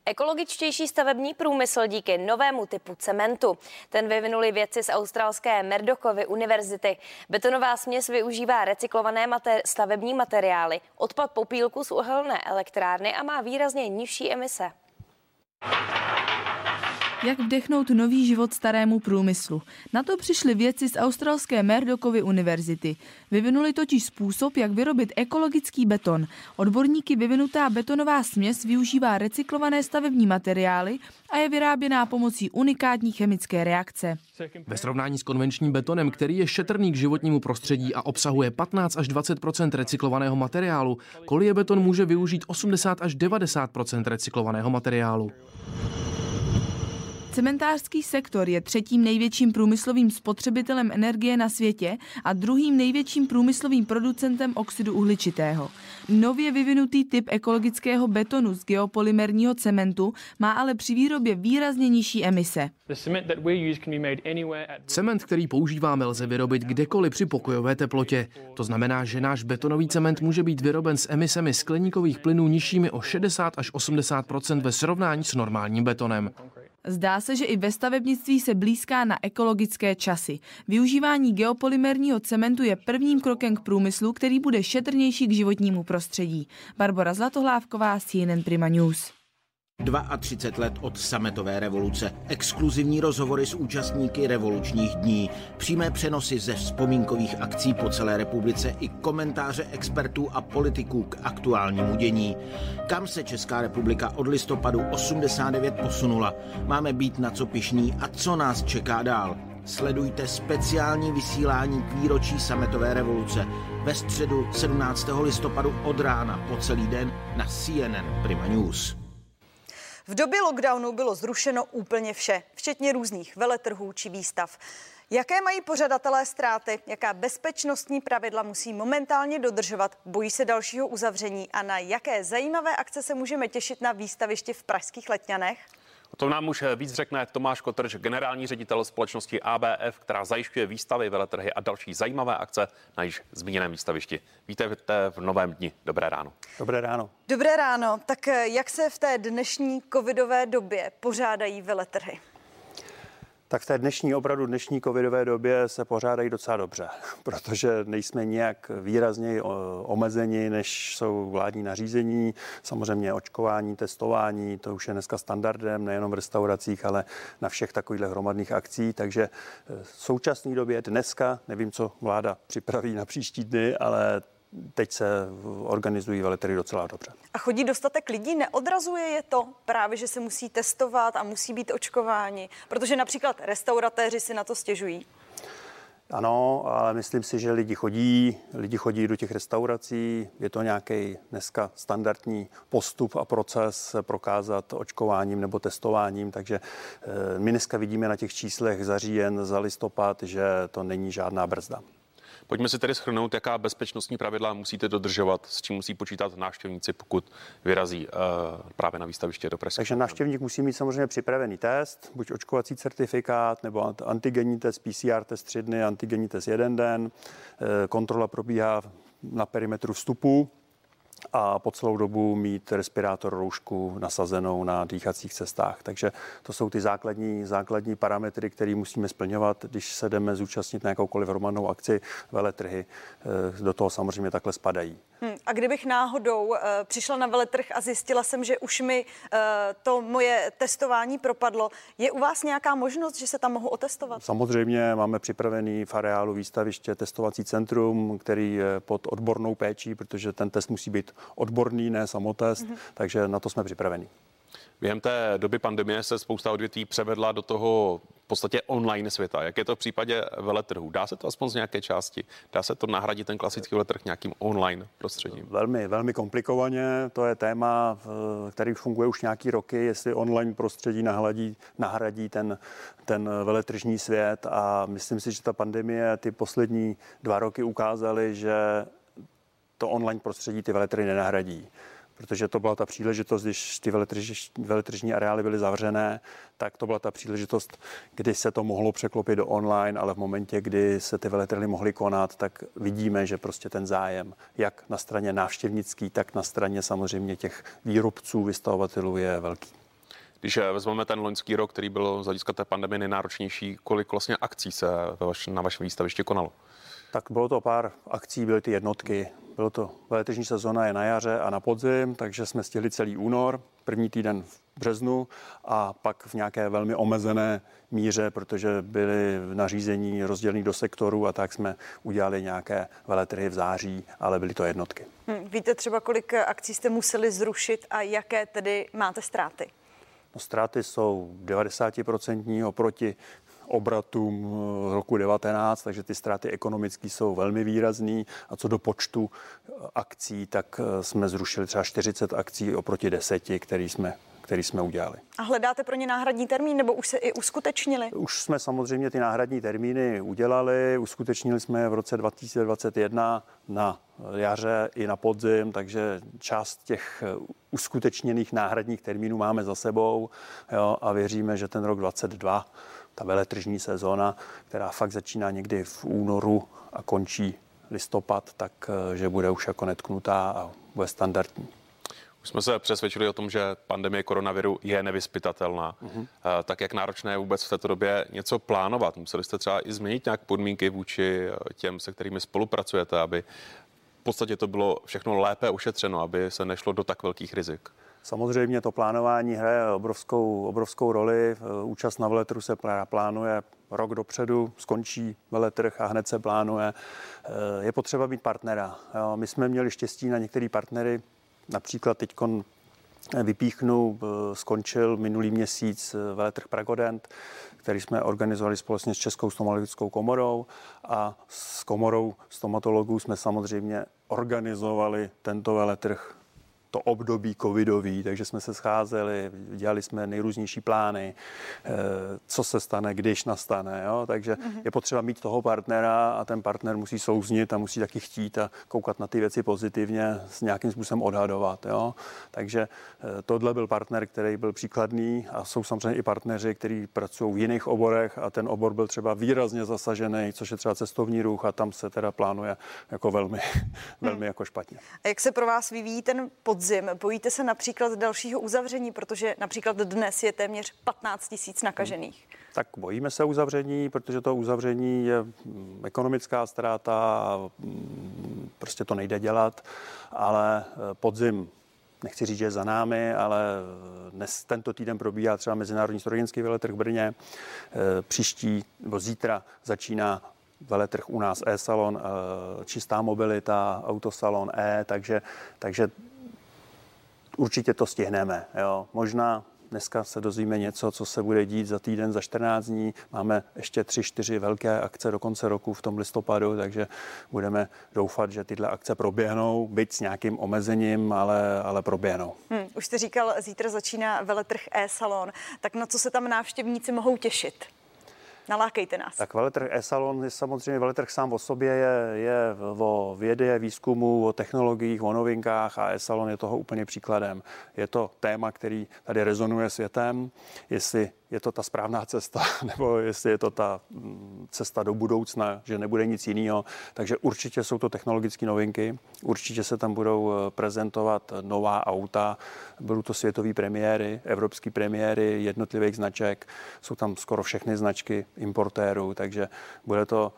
Ekologičtější stavební průmysl díky novému typu cementu. Ten vyvinuli vědci z australské Merdochovy univerzity. Betonová směs využívá recyklované mater- stavební materiály, odpad popílku z uhelné elektrárny a má výrazně nižší emise. Jak vdechnout nový život starému průmyslu. Na to přišli vědci z australské Murdokovy univerzity. Vyvinuli totiž způsob, jak vyrobit ekologický beton. Odborníky vyvinutá betonová směs využívá recyklované stavební materiály a je vyráběná pomocí unikátní chemické reakce. Ve srovnání s konvenčním betonem, který je šetrný k životnímu prostředí a obsahuje 15 až 20% recyklovaného materiálu, kolie beton může využít 80 až 90% recyklovaného materiálu. Cementářský sektor je třetím největším průmyslovým spotřebitelem energie na světě a druhým největším průmyslovým producentem oxidu uhličitého. Nově vyvinutý typ ekologického betonu z geopolymerního cementu má ale při výrobě výrazně nižší emise. Cement, který používáme, lze vyrobit kdekoliv při pokojové teplotě. To znamená, že náš betonový cement může být vyroben s emisemi skleníkových plynů nižšími o 60 až 80 ve srovnání s normálním betonem. Zdá se, že i ve stavebnictví se blízká na ekologické časy. Využívání geopolymerního cementu je prvním krokem k průmyslu, který bude šetrnější k životnímu prostředí. Barbara Zlatohlávková, CNN Prima News. 32 let od sametové revoluce, exkluzivní rozhovory s účastníky revolučních dní, přímé přenosy ze vzpomínkových akcí po celé republice i komentáře expertů a politiků k aktuálnímu dění. Kam se Česká republika od listopadu 89 posunula? Máme být na co pišní a co nás čeká dál? Sledujte speciální vysílání k výročí sametové revoluce ve středu 17. listopadu od rána po celý den na CNN Prima News. V době lockdownu bylo zrušeno úplně vše, včetně různých veletrhů či výstav. Jaké mají pořadatelé ztráty, jaká bezpečnostní pravidla musí momentálně dodržovat, bojí se dalšího uzavření a na jaké zajímavé akce se můžeme těšit na výstavišti v pražských Letňanech? O tom nám už víc řekne Tomáš Kotrž, generální ředitel společnosti ABF, která zajišťuje výstavy, veletrhy a další zajímavé akce na již zmíněném výstavišti. Vítejte v novém dni. Dobré ráno. Dobré ráno. Dobré ráno. Tak jak se v té dnešní covidové době pořádají veletrhy? Tak v té dnešní, opravdu dnešní covidové době se pořádají docela dobře, protože nejsme nějak výrazně omezeni, než jsou vládní nařízení. Samozřejmě očkování, testování, to už je dneska standardem, nejenom v restauracích, ale na všech takových hromadných akcí. Takže eh, v současné době dneska, nevím, co vláda připraví na příští dny, ale teď se organizují veletrhy docela dobře. A chodí dostatek lidí? Neodrazuje je to právě, že se musí testovat a musí být očkováni? Protože například restauratéři si na to stěžují. Ano, ale myslím si, že lidi chodí, lidi chodí do těch restaurací, je to nějaký dneska standardní postup a proces prokázat očkováním nebo testováním, takže eh, my dneska vidíme na těch číslech za říjen, za listopad, že to není žádná brzda. Pojďme si tedy schrnout, jaká bezpečnostní pravidla musíte dodržovat, s čím musí počítat návštěvníci, pokud vyrazí uh, právě na výstaviště do Prahy. Takže návštěvník musí mít samozřejmě připravený test, buď očkovací certifikát nebo antigenní test, PCR test tři dny, antigenní test jeden den. Eh, kontrola probíhá na perimetru vstupu a po celou dobu mít respirátor roušku nasazenou na dýchacích cestách. Takže to jsou ty základní, základní parametry, které musíme splňovat, když se jdeme zúčastnit na jakoukoliv hromadnou akci, veletrhy. Eh, do toho samozřejmě takhle spadají. Hmm, a kdybych náhodou uh, přišla na veletrh a zjistila jsem, že už mi uh, to moje testování propadlo, je u vás nějaká možnost, že se tam mohu otestovat? Samozřejmě máme připravený v areálu výstaviště testovací centrum, který je pod odbornou péčí, protože ten test musí být odborný, ne samotest, mm-hmm. takže na to jsme připraveni. Během té doby pandemie se spousta odvětví převedla do toho v podstatě online světa. Jak je to v případě veletrhu? Dá se to aspoň z nějaké části? Dá se to nahradit ten klasický veletrh nějakým online prostředím? Velmi, velmi komplikovaně. To je téma, který funguje už nějaký roky, jestli online prostředí nahradí, nahradí ten, ten veletržní svět. A myslím si, že ta pandemie ty poslední dva roky ukázaly, že to online prostředí ty veletrhy nenahradí protože to byla ta příležitost, když ty veletržní, veletržní areály byly zavřené, tak to byla ta příležitost, kdy se to mohlo překlopit do online, ale v momentě, kdy se ty veletrhy mohly konat, tak vidíme, že prostě ten zájem, jak na straně návštěvnický, tak na straně samozřejmě těch výrobců, vystavovatelů je velký. Když vezmeme ten loňský rok, který byl z hlediska té pandemie nejnáročnější, kolik vlastně akcí se na vašem výstavišti konalo? Tak bylo to pár akcí, byly ty jednotky. Bylo to veletržní sezona je na jaře a na podzim, takže jsme stihli celý únor, první týden v březnu a pak v nějaké velmi omezené míře, protože byly v nařízení rozdělený do sektorů a tak jsme udělali nějaké veletrhy v září, ale byly to jednotky. Hm, víte třeba, kolik akcí jste museli zrušit a jaké tedy máte ztráty? No, ztráty jsou 90% oproti obratům eh, roku 19, takže ty ztráty ekonomické jsou velmi výrazné. A co do počtu eh, akcí, tak eh, jsme zrušili třeba 40 akcí oproti 10, který jsme který jsme udělali. A hledáte pro ně náhradní termín, nebo už se i uskutečnili? Už jsme samozřejmě ty náhradní termíny udělali, uskutečnili jsme je v roce 2021 na jaře i na podzim, takže část těch uskutečněných náhradních termínů máme za sebou jo, a věříme, že ten rok 2022 ta veletržní sezóna, která fakt začíná někdy v únoru a končí listopad, tak eh, že bude už jako netknutá a bude standardní. Už jsme se přesvědčili o tom, že pandemie koronaviru je nevyspytatelná. Mm-hmm. Tak jak náročné je vůbec v této době něco plánovat? Museli jste třeba i změnit nějak podmínky vůči eh, těm, se kterými spolupracujete, aby v podstatě to bylo všechno lépe ušetřeno, aby se nešlo do tak velkých rizik? Samozřejmě to plánování hraje obrovskou, obrovskou roli. Účast na veletru se plánuje rok dopředu, skončí veletrh a hned se plánuje. Je potřeba být partnera. My jsme měli štěstí na některé partnery, například teď vypíchnu, skončil minulý měsíc veletrh Pragodent, který jsme organizovali společně s Českou stomatologickou komorou a s komorou stomatologů jsme samozřejmě organizovali tento veletrh to období covidový, takže jsme se scházeli, dělali jsme nejrůznější plány, eh, co se stane, když nastane. Jo? Takže mm-hmm. je potřeba mít toho partnera a ten partner musí souznit a musí taky chtít a koukat na ty věci pozitivně, s nějakým způsobem odhadovat. Jo? Takže eh, tohle byl partner, který byl příkladný a jsou samozřejmě i partneři, kteří pracují v jiných oborech a ten obor byl třeba výrazně zasažený, což je třeba cestovní ruch a tam se teda plánuje jako velmi, velmi hmm. jako špatně. A jak se pro vás vyvíjí ten podzim? Podzim. Bojíte se například dalšího uzavření, protože například dnes je téměř 15 tisíc nakažených. Hmm. Tak bojíme se uzavření, protože to uzavření je mm, ekonomická ztráta mm, prostě to nejde dělat, ale eh, podzim nechci říct, že je za námi, ale eh, dnes tento týden probíhá třeba Mezinárodní strojenský veletrh v Brně. Eh, příští nebo zítra začíná veletrh u nás e-salon, čistá mobilita, autosalon E, takže, takže určitě to stihneme. Jo. Možná dneska se dozvíme něco, co se bude dít za týden, za 14 dní. Máme ještě tři, čtyři velké akce do konce roku v tom listopadu, takže budeme doufat, že tyhle akce proběhnou, byť s nějakým omezením, ale, ale proběhnou. Hmm, už jste říkal, zítra začíná veletrh e-salon. Tak na co se tam návštěvníci mohou těšit? Nalákejte nás. Tak veletrh e-salon je samozřejmě veletrh sám o sobě, je, je o vědě, výzkumu, o technologiích, o novinkách a e-salon je toho úplně příkladem. Je to téma, který tady rezonuje světem. Jestli je to ta správná cesta, nebo jestli je to ta mm, cesta do budoucna, že nebude nic jiného. Takže určitě jsou to technologické novinky, určitě se tam budou eh, prezentovat nová auta, budou to světové premiéry, evropské premiéry jednotlivých značek, jsou tam skoro všechny značky importérů, takže bude to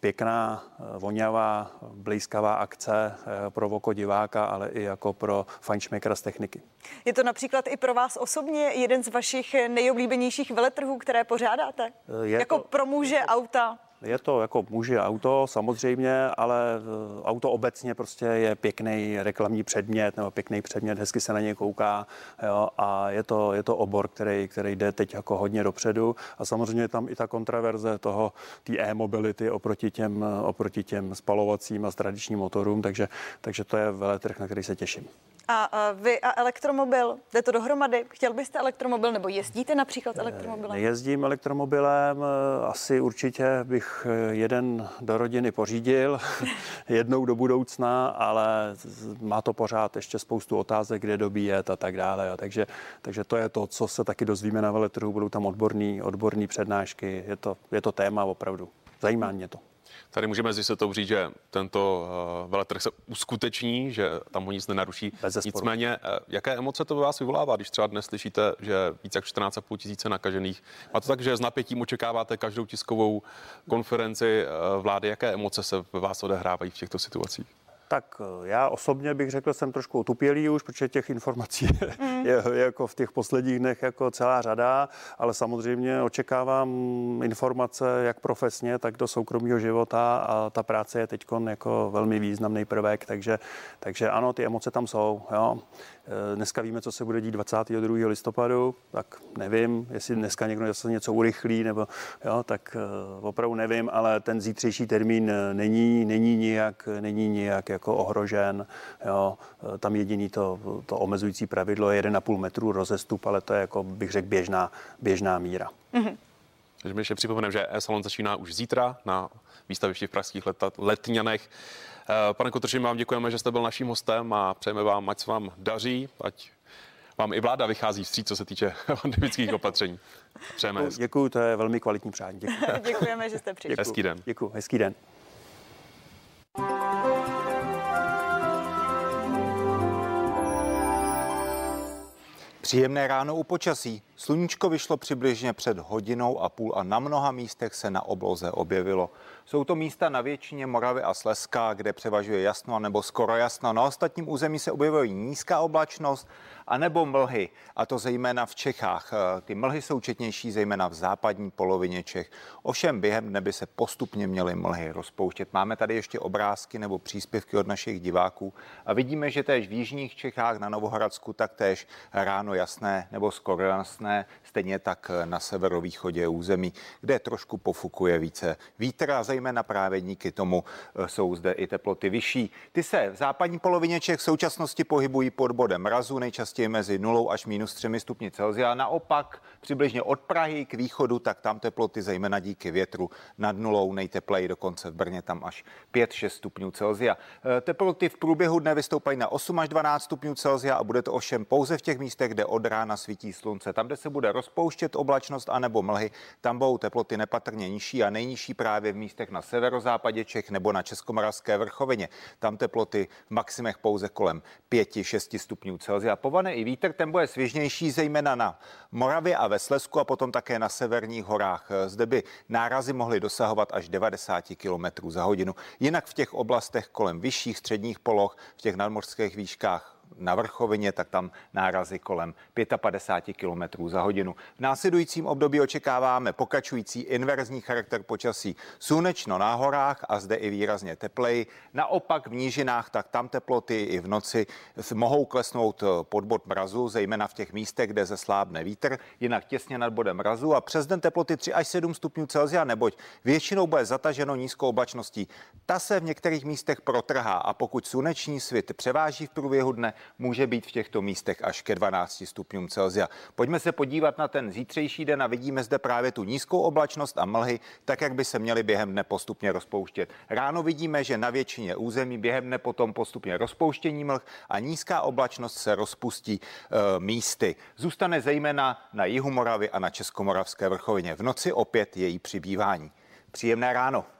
pěkná, eh, vonavá, blízkavá akce pro oko diváka, ale i jako pro fajnšmekra z techniky. Je to například i pro vás osobně jeden z vašich nejoblíbenějších veletrhů, které pořádáte? Je jako to, pro muže auta? Je to jako muži auto samozřejmě, ale eh, auto obecně prostě je pěkný reklamní předmět nebo pěkný předmět, hezky se na něj kouká jo, a je to, je to obor, který, který jde teď jako hodně dopředu a samozřejmě je tam i ta kontraverze toho, té e-mobility oproti těm, oproti těm spalovacím a tradičním motorům, takže, takže to je veletrh, na který se těším. A, a vy a elektromobil, jde to dohromady? Chtěl byste elektromobil nebo jezdíte například elektromobilem? Jezdím elektromobilem, eh, asi určitě bych eh, jeden do rodiny pořídil, jednou do budoucna, ale má to pořád ještě spoustu otázek, kde dobíjet a tak dále. Takže, takže to je to, co se taky dozvíme na veletrhu, budou tam odborní, odborní přednášky, je to, je to téma opravdu. Zajímá mě to. Tady můžeme z jistotou říct, že tento uh, veletrh se uskuteční, že tam ho nic nenaruší. Nicméně, uh, jaké emoce to ve vás vyvolává, když třeba dnes slyšíte, že více jak 14,5 tisíce nakažených? A to tak, že s napětím očekáváte každou tiskovou konferenci uh, vlády. Jaké emoce se ve vás odehrávají v těchto situacích? Tak eh, já osobně bych řekl, jsem trošku utupělý už, protože těch informací mm. je, je jako v těch posledních dnech jako celá řada, ale samozřejmě očekávám informace jak profesně, tak do soukromého života a ta práce je teď jako velmi významný prvek, takže, takže ano, ty emoce tam jsou. Jo. Eh, dneska víme, co se bude dít 22. listopadu, tak nevím, jestli dneska někdo zase něco urychlí, nebo jo, tak eh, opravdu nevím, ale ten zítřejší termín není, není nijak, není nijak jako ohrožen. Jo. Eh, tam jediný to, to omezující pravidlo je 1,5 metru rozestup, ale to je, jako bych řekl, běžná, běžná míra. Mm-hmm. Takže mi ještě připomenem, že e-salon začíná už zítra na výstavišti v pražských let, letňanech. Eh, pane Kotrši, vám děkujeme, že jste byl naším hostem a přejeme vám, ať se vám daří, ať vám i vláda vychází vstříc, co se týče pandemických opatření. Přejeme. Děkuji, to je velmi kvalitní přání. Děkuji. Děkujeme, že jste přišli. Hezký den. Děkuji, hezký den. Příjemné ráno u počasí. Sluníčko vyšlo přibližně před hodinou a půl a na mnoha místech se na obloze objevilo. Jsou to místa na většině Moravy a Slezska, kde převažuje jasno nebo skoro jasno. Na ostatním území se objevuje nízká oblačnost anebo mlhy, a to zejména v Čechách. Eh, ty mlhy jsou četnější zejména v západní polovině Čech. Ovšem během dne by se postupně měly mlhy rozpouštět. Máme tady ještě obrázky nebo příspěvky od našich diváků a vidíme, že též v jižních Čechách na Novohradsku taktéž ráno jasné nebo skoro jasné, stejně tak na severovýchodě území, kde trošku pofukuje více vítr a zejména právě díky tomu eh, jsou zde i teploty vyšší. Ty se v západní polovině Čech v současnosti pohybují pod bodem mrazu, nejčastěji mezi 0 až minus 3 stupni Celsia. Naopak přibližně od Prahy k východu, tak tam teploty zejména díky větru nad nulou, nejtepleji dokonce v Brně tam až 5-6 stupňů Celsia. Eh, teploty v průběhu dne vystoupají na 8 až 12 stupňů Celsia a bude to ovšem pouze v těch místech, kde od rána svítí slunce. Tam, kde se bude rozpouštět oblačnost anebo mlhy, tam budou teploty nepatrně nižší a nejnižší právě v místech na severozápadě Čech nebo na Českomoravské vrchovině. Tam teploty v maximech pouze kolem 5-6 stupňů Celsia. Povane i vítr, ten bude svěžnější, zejména na Moravě a ve Slesku a potom také na severních horách. Zde by nárazy mohly dosahovat až 90 km za hodinu. Jinak v těch oblastech kolem vyšších středních poloh, v těch nadmořských výškách na vrchovině, tak tam nárazy kolem 55 km za hodinu. V následujícím období očekáváme pokračující inverzní charakter počasí. Slunečno na horách a zde i výrazně tepleji. Naopak v nížinách, tak tam teploty i v noci mohou klesnout pod bod mrazu, zejména v těch místech, kde zeslábne vítr, jinak těsně nad bodem mrazu a přes den teploty 3 až 7 stupňů Celsia, neboť většinou bude zataženo nízkou oblačností. Ta se v některých místech protrhá a pokud sluneční svit převáží v průběhu dne, může být v těchto místech až ke 12 stupňům Celsia. Pojďme se podívat na ten zítřejší den a vidíme zde právě tu nízkou oblačnost a mlhy, tak jak by se měly během dne postupně rozpouštět. Ráno vidíme, že na většině území během dne potom postupně rozpouštění mlh a nízká oblačnost se rozpustí e, místy. Zůstane zejména na jihu Moravy a na Českomoravské vrchovině. V noci opět její přibývání. Příjemné ráno.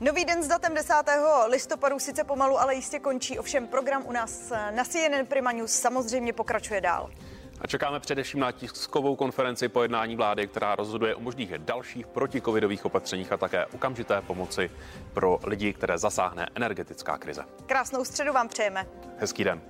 Nový den s datem 10. listopadu sice pomalu, ale jistě končí. Ovšem program u nás na CNN Prima News samozřejmě pokračuje dál. A čekáme především na tiskovou konferenci po jednání vlády, která rozhoduje o možných dalších protikovidových opatřeních a také okamžité pomoci pro lidi, které zasáhne energetická krize. Krásnou středu vám přejeme. Hezký den.